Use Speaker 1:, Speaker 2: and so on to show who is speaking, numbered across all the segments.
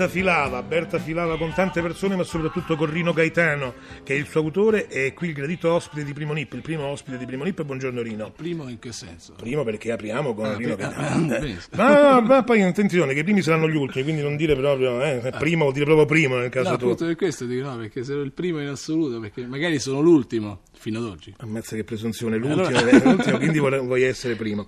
Speaker 1: Berta Filava, Berta Filava con tante persone, ma soprattutto con Rino Gaetano, che è il suo autore e qui il gradito ospite di Primo Nip, il primo ospite di Primo Nip. Buongiorno Rino.
Speaker 2: Primo in che senso?
Speaker 1: Primo perché apriamo con
Speaker 2: Ah,
Speaker 1: Rino
Speaker 2: per-
Speaker 1: Gaetano.
Speaker 2: ah,
Speaker 1: ma, ma poi attenzione che i primi saranno gli ultimi, quindi non dire proprio eh, primo, vuol dire proprio primo nel caso
Speaker 2: No,
Speaker 1: tuo.
Speaker 2: appunto per questo dico no, perché ero il primo in assoluto, perché magari sono l'ultimo fino ad oggi.
Speaker 1: Ammazza che presunzione, l'ultimo,
Speaker 2: Allora-
Speaker 1: eh, l'ultimo, quindi vuoi, essere primo.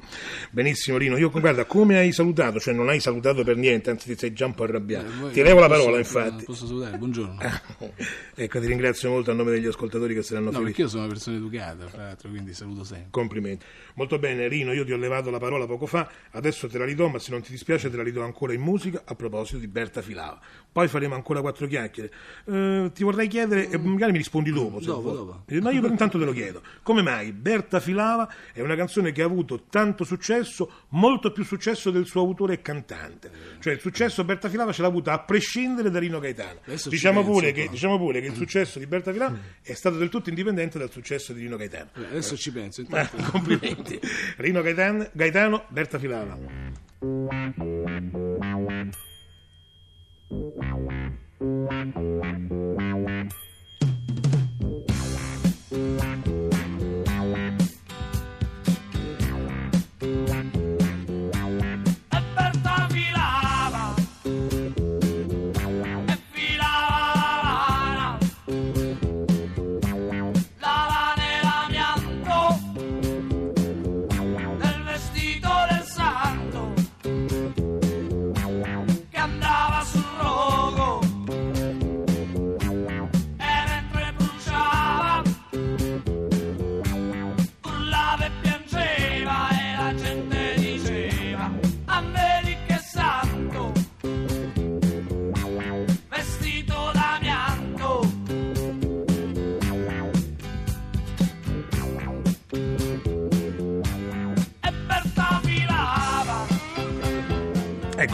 Speaker 1: Benissimo Rino, io guarda come hai salutato, cioè non hai salutato per niente, anzi ti sei già un po' arrabbiato.
Speaker 2: Eh,
Speaker 1: ti levo la parola infatti.
Speaker 2: Posso salutare? Buongiorno.
Speaker 1: ecco, ti ringrazio molto a nome degli ascoltatori che saranno
Speaker 2: No,
Speaker 1: felici.
Speaker 2: perché io sono una persona educata, fra l'altro, quindi saluto sempre.
Speaker 1: Complimenti. Molto bene, Rino, io ti ho levato la parola poco fa, adesso te la ridò, ma se non ti dispiace te la ridò ancora in musica a proposito di Berta Filava. Poi faremo ancora quattro chiacchiere. Eh, ti vorrei chiedere, e magari mi rispondi dopo.
Speaker 2: Dopo, dopo.
Speaker 1: Eh, No, io intanto te lo chiedo. Come mai Berta Filava è una canzone che ha avuto tanto successo, molto più successo del suo autore e cantante? Cioè il successo Berta Filava ce l'ha avuta a prescindere da Rino Gaetano. Diciamo
Speaker 2: penso
Speaker 1: pure, che, diciamo pure che il successo di Berta Filava è stato del tutto indipendente dal successo di Rino Gaetano.
Speaker 2: Eh, Adesso ci penso. Intanto...
Speaker 1: complimenti. Rino Gaetano, Gaetano, Berta Filava.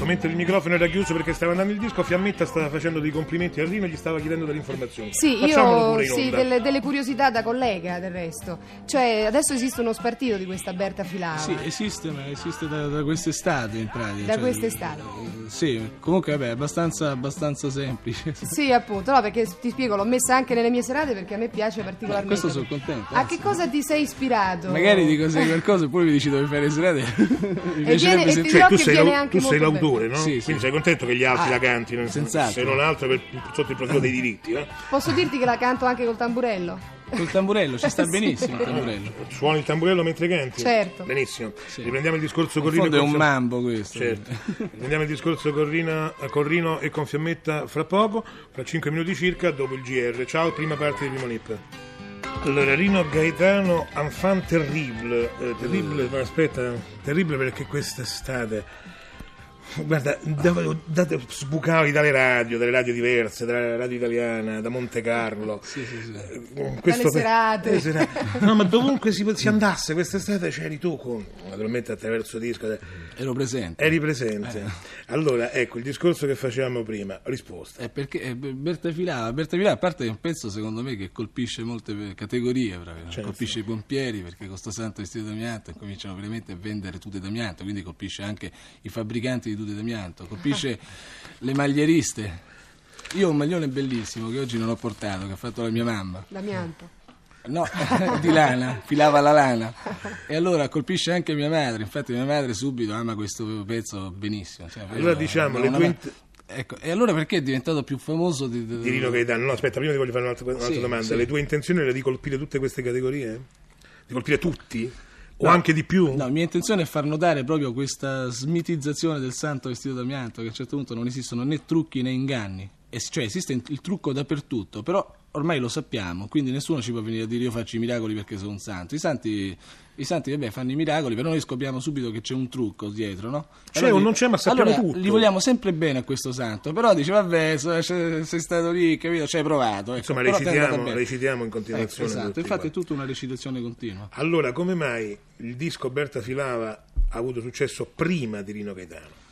Speaker 3: Mentre
Speaker 1: il microfono era chiuso perché stava andando il disco, Fiammetta stava facendo dei complimenti a Rino e gli stava chiedendo delle informazioni.
Speaker 4: Sì,
Speaker 1: Facciamolo
Speaker 4: io sì, delle, delle curiosità da collega del resto. Cioè, adesso esiste uno spartito di questa Berta Filava.
Speaker 2: Sì, esiste, ma esiste da, da quest'estate in pratica.
Speaker 4: Da
Speaker 2: cioè,
Speaker 4: quest'estate.
Speaker 2: eh, Sì, comunque vabbè, abbastanza, abbastanza semplice.
Speaker 4: Sì, appunto, no, perché ti spiego, l'ho messa anche nelle mie serate perché a me piace particolarmente.
Speaker 2: questo sono contento,
Speaker 4: A
Speaker 2: anzi.
Speaker 4: che cosa ti sei ispirato?
Speaker 2: Magari dico sai qualcosa e poi mi dici dove fare le serate. mi piacerebbe
Speaker 4: viene- e
Speaker 2: sentire-
Speaker 4: ti
Speaker 1: Cioè, tu sei,
Speaker 4: viene
Speaker 1: l'au-
Speaker 4: anche
Speaker 1: tu sei l'autore,
Speaker 4: bene.
Speaker 1: no?
Speaker 2: Sì, sì.
Speaker 1: Quindi sei contento che gli altri
Speaker 2: Ah,
Speaker 1: la cantino,
Speaker 2: senz'altro.
Speaker 1: se non altro per, sotto il profilo dei diritti. eh?
Speaker 4: Posso dirti che la canto anche col tamburello?
Speaker 2: Col tamburello, ci sta
Speaker 4: Sì.
Speaker 2: benissimo il tamburello.
Speaker 1: Suoni il tamburello mentre canti?
Speaker 4: Certo.
Speaker 1: Benissimo.
Speaker 2: Sì.
Speaker 1: Riprendiamo il discorso con
Speaker 2: In
Speaker 1: Rino e
Speaker 2: fondo è
Speaker 1: con
Speaker 2: un
Speaker 1: Fiammetta.
Speaker 2: mambo questo.
Speaker 1: Certo. Riprendiamo il discorso con, Rina- con Rino e con Fiammetta fra poco, fra 5 minuti circa, dopo il GR. Ciao, prima parte di Primo Nip. Allora, Rino Gaetano, enfant terrible. Eh, terrible, ma aspetta, terrible perché quest'estate. Guarda, da, da, sbucavi dalle radio, dalle radio diverse, dalla radio italiana, da Monte Carlo.
Speaker 2: Sì, sì, sì.
Speaker 1: Eh,
Speaker 4: Dalle serate.
Speaker 1: serate. No, ma dovunque si, si andasse quest'estate c'eri tu con, naturalmente attraverso disco. eh,
Speaker 2: Ero presente.
Speaker 1: Eri presente. Allora, ecco, il discorso che facevamo prima, risposta.
Speaker 2: Eh, perché eh, Berta Filava, Berta Filava, a parte è un pezzo secondo me che colpisce molte eh, categorie, proprio.
Speaker 1: Certo.
Speaker 2: colpisce i pompieri perché con sto santo vestito d'amianto cominciano veramente a vendere tute d'amianto, quindi colpisce anche i fabbricanti di tute d'amianto, colpisce le maglieriste. Io ho un maglione bellissimo che oggi non ho portato, che ha fatto la mia mamma.
Speaker 4: L'amianto.
Speaker 2: No, di lana, filava la lana. E allora colpisce anche mia madre, infatti mia madre subito ama questo pezzo benissimo. Cioè,
Speaker 1: Allora,
Speaker 2: io-
Speaker 1: diciamo, le tue int-
Speaker 2: Ecco, e allora perché è diventato più famoso di, di-
Speaker 1: Di Rino Gaetano. No, aspetta, prima ti voglio fare un'altra, un'altra
Speaker 2: Sì,
Speaker 1: domanda.
Speaker 2: sì.
Speaker 1: Le tue intenzioni erano di colpire tutte queste categorie? Di colpire tutti? O anche di più?
Speaker 2: No, mia intenzione è far notare proprio questa smitizzazione del santo vestito d'amianto, che a un certo punto non esistono né trucchi né inganni. E, cioè esiste il trucco dappertutto, però ormai lo sappiamo, quindi nessuno ci può venire a dire io faccio i miracoli perché sono un santo. I santi, i santi vabbè, fanno i miracoli, però noi scopriamo subito che c'è un trucco dietro, no?
Speaker 1: C'è
Speaker 2: Allora
Speaker 1: o non c'è, ma sappiamo
Speaker 2: allora,
Speaker 1: tutto.
Speaker 2: Gli vogliamo sempre bene a questo santo, però dice vabbè, sei stato lì, capito? Ci hai provato. Ecco,
Speaker 1: Insomma,
Speaker 2: è
Speaker 1: recitiamo, recitiamo in
Speaker 2: Ecco,
Speaker 1: continuazione.
Speaker 2: esatto,
Speaker 1: tutti
Speaker 2: infatti è
Speaker 1: qua.
Speaker 2: tutta una recitazione continua.
Speaker 1: Allora, come mai il disco Berta Filava ha avuto successo prima di Rino Gaetano?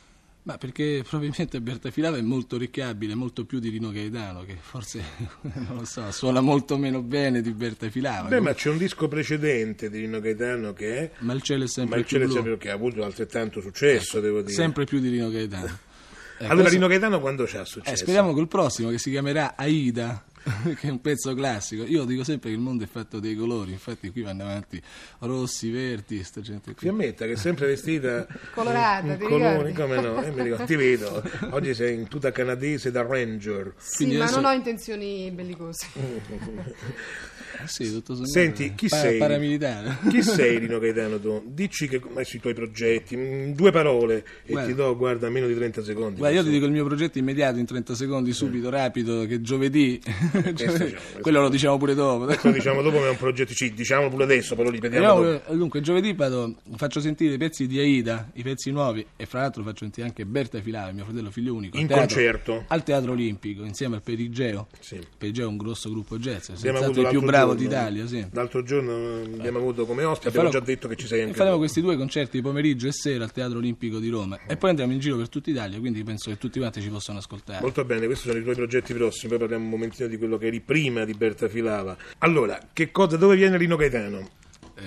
Speaker 2: Ma perché probabilmente Berta Filava è molto orecchiabile, molto più di Rino Gaetano, che forse, non lo so, suona molto meno bene di Berta Filava.
Speaker 1: Beh, ma c'è un disco precedente di Rino Gaetano che è
Speaker 2: Ma il cielo è sempre
Speaker 1: Ma il
Speaker 2: più
Speaker 1: cielo è
Speaker 2: blu.
Speaker 1: sempre che ha avuto altrettanto successo, devo dire.
Speaker 2: Sempre più di Rino Gaetano. Eh,
Speaker 1: allora,
Speaker 2: questo-
Speaker 1: Rino Gaetano quando c'ha
Speaker 2: Eh,
Speaker 1: successo?
Speaker 2: speriamo col prossimo che si chiamerà Aida, che è un pezzo classico. Io dico sempre che il mondo è fatto dei colori, infatti qui vanno avanti rossi, verdi, sta gente qui.
Speaker 1: Fiammetta che è sempre vestita
Speaker 4: Colorata,
Speaker 1: in colori, come no? Eh, mi ricordo, ti vedo. Oggi sei in tuta canadese da Ranger.
Speaker 4: Sì,
Speaker 2: Quindi
Speaker 4: ma
Speaker 2: adesso-
Speaker 4: non ho intenzioni bellicose.
Speaker 2: Eh sì, tutto sommato,
Speaker 1: Senti, chi
Speaker 2: pa-
Speaker 1: sei?
Speaker 2: Paramilitare.
Speaker 1: Chi sei Rino Gaetano tu? Dici che come sui tuoi progetti, in due parole e
Speaker 2: Guarda.
Speaker 1: ti do, guarda, meno di 30 secondi.
Speaker 2: Guarda, io ti dico il mio progetto immediato in 30 secondi, subito, rapido, che giovedì,
Speaker 1: diciamo, questo-
Speaker 2: quello lo diciamo pure dopo.
Speaker 1: Questo diciamo dopo che è un progetto, sì, diciamo pure adesso, lo ripetiamo
Speaker 2: Andiamo,
Speaker 1: dopo.
Speaker 2: eh, dunque, giovedì vado, faccio sentire i pezzi di Aida, i pezzi nuovi, e fra l'altro faccio sentire anche Berta Filave, mio fratello figlio unico.
Speaker 1: In
Speaker 2: teatro-
Speaker 1: concerto.
Speaker 2: Al Teatro Olimpico, insieme al Perigeo.
Speaker 1: Sì.
Speaker 2: Perigeo è un grosso gruppo jazz,
Speaker 1: avuto
Speaker 2: il più bravo
Speaker 1: giorno-
Speaker 2: d'Italia, sì.
Speaker 1: L'altro giorno eh, abbiamo avuto come ospite, abbiamo
Speaker 2: farò-
Speaker 1: già detto che ci sei anche
Speaker 2: faremo questi due concerti pomeriggio e sera al Teatro Olimpico di Roma e poi andremo in giro per tutta Italia, quindi penso che tutti quanti ci possano ascoltare.
Speaker 1: Molto bene, questi sono i tuoi progetti prossimi, poi parliamo un momentino di quello che eri prima di Berta Filava. Allora, che cosa, dove viene Rino Gaetano?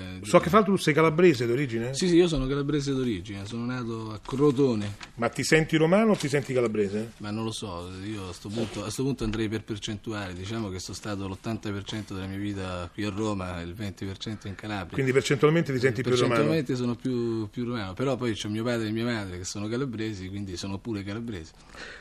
Speaker 2: Eh,
Speaker 1: So che fa tu sei calabrese d'origine?
Speaker 2: Sì, sì, io sono calabrese d'origine, sono nato a Crotone,
Speaker 1: Ma ti senti romano o ti senti calabrese?
Speaker 2: ma non lo so, io a sto punto, punto andrei per percentuale, diciamo che sono stato l'80% della mia vita qui a Roma e il 20% in Calabria.
Speaker 1: Quindi percentualmente ti senti più romano?
Speaker 2: Percentualmente sono più, più romano, però poi c'ho mio padre e mia madre che sono calabresi, quindi sono pure calabresi.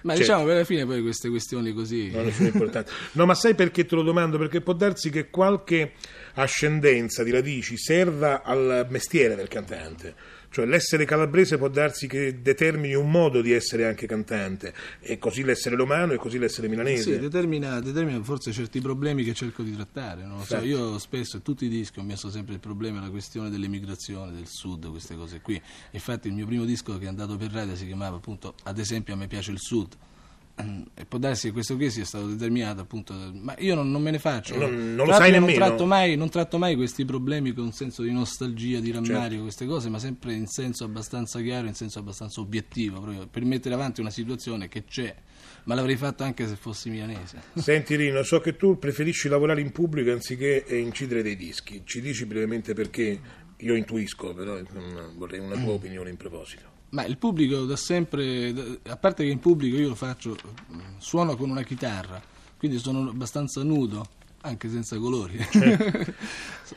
Speaker 2: Ma
Speaker 1: Certo.
Speaker 2: diciamo per alla fine poi queste questioni così...
Speaker 1: Non sono importanti. No, ma sai perché te lo domando? Perché può darsi che qualche ascendenza di radici serva al mestiere del cantante. Cioè l'essere calabrese può darsi che determini un modo di essere anche cantante, e così l'essere romano e così l'essere milanese.
Speaker 2: Sì, determina, determina forse certi problemi che cerco di trattare. Lo so.
Speaker 1: Certo.
Speaker 2: Io spesso in tutti i dischi ho messo sempre il problema, la questione dell'emigrazione, del sud, queste cose qui. Infatti il mio primo disco che è andato per radio si chiamava appunto Ad esempio a me piace il sud. E può darsi che questo qui sia stato determinato appunto, ma io non, non me ne faccio.
Speaker 1: Non- non lo sai nemmeno.
Speaker 2: Non tratto, mai, non tratto mai questi problemi con un senso di nostalgia, di rammarico,
Speaker 1: Certo.
Speaker 2: queste cose, ma sempre in senso abbastanza chiaro, in senso abbastanza obiettivo, proprio per mettere avanti una situazione che c'è, ma l'avrei fatto anche se fossi milanese.
Speaker 1: Senti Rino, so che tu preferisci lavorare in pubblico anziché incidere dei dischi. Ci dici brevemente perché? Io intuisco, però vorrei una
Speaker 2: Mm.
Speaker 1: tua opinione in proposito.
Speaker 2: Ma il pubblico da sempre, a parte che in pubblico io lo faccio, suono con una chitarra, quindi sono abbastanza nudo, anche senza colori.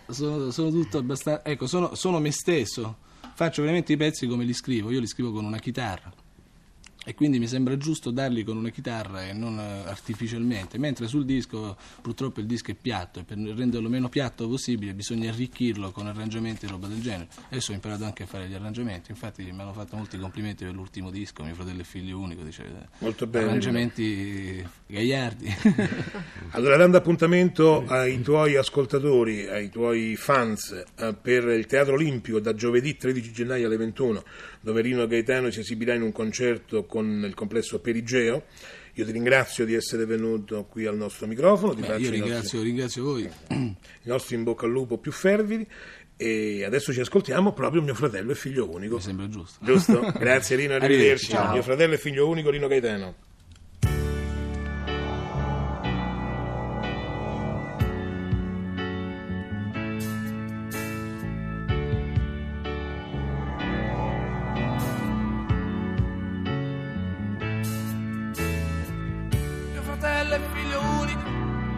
Speaker 2: sono, sono tutto abbastanza, ecco, sono, sono me stesso, faccio veramente i pezzi come li scrivo, io li scrivo con una chitarra. E quindi mi sembra giusto darli con una chitarra e non eh, artificialmente, mentre sul disco purtroppo il disco è piatto e per renderlo meno piatto possibile bisogna arricchirlo con arrangiamenti e roba del genere. Adesso ho imparato anche a fare gli arrangiamenti, infatti mi hanno fatto molti complimenti per l'ultimo disco, mio fratello è figlio unico, dice eh,
Speaker 1: Molto bene.
Speaker 2: arrangiamenti gagliardi.
Speaker 1: Allora, dando appuntamento ai tuoi ascoltatori, ai tuoi fans eh, per il Teatro Olimpico da giovedì 13 gennaio alle 21, dove Rino Gaetano si esibirà in un concerto con il complesso Perigeo. Io ti ringrazio di essere venuto qui al nostro microfono, ti
Speaker 2: Beh, io
Speaker 1: i nostri-
Speaker 2: ringrazio, ringrazio voi.
Speaker 1: i nostri in bocca al lupo più fervidi e adesso ci ascoltiamo proprio mio fratello e figlio unico.
Speaker 2: Mi sembra giusto.
Speaker 1: Giusto? Grazie Rino, arrivederci.
Speaker 2: Arrivederci.
Speaker 1: Mio fratello e figlio unico Rino Gaetano.
Speaker 3: Fratello è figlio unico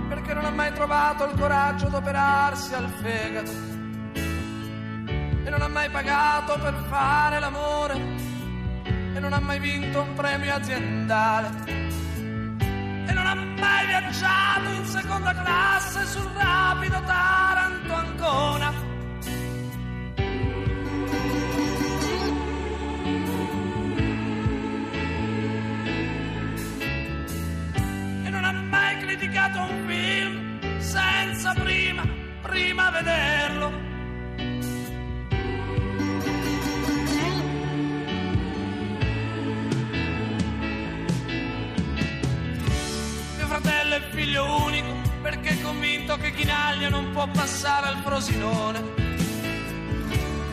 Speaker 3: perché non ha mai trovato il coraggio d'operarsi al fegato. E non ha mai pagato per fare l'amore. E non ha mai vinto un premio aziendale. E non ha mai viaggiato in seconda classe sul rapido Taranto-Ancona. e fratello è figlio unico perché è convinto che Chinaglia non può passare al Frosinone.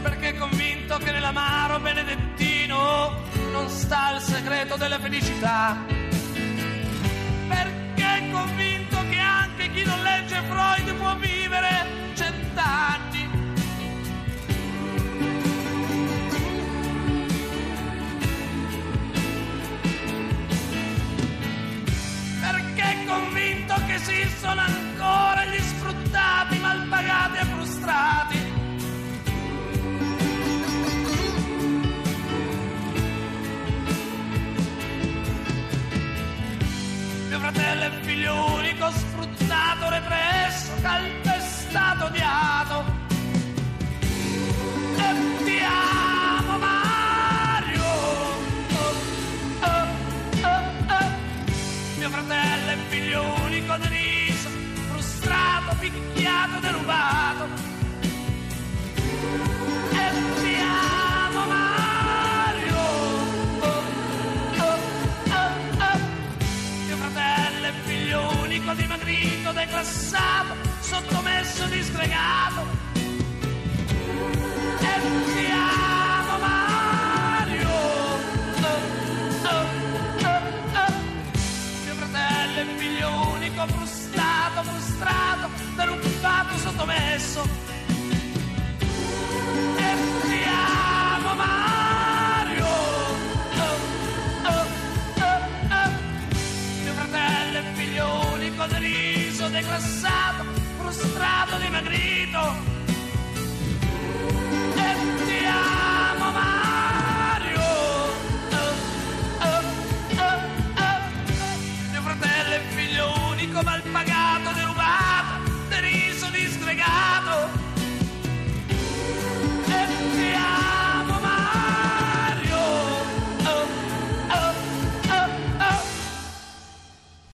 Speaker 3: Perché è convinto che nell'amaro benedettino non sta il segreto della felicità perché è convinto che anche chi non legge Freud può vivere cent'anni.
Speaker 2: Fratello è figlio unico, sfruttato, represso, calpestato, odiato. E ti amo Mario. Oh, oh, oh, oh. Mio fratello è figlio unico, deriso, frustrato, picchiato, derubato. Unico, frustrato, frustrato, derubato, sottomesso. E ti amo Mario. Oh, oh, oh, oh. Mio fratello è figlio unico, deriso, declassato, frustrato, dimagrito.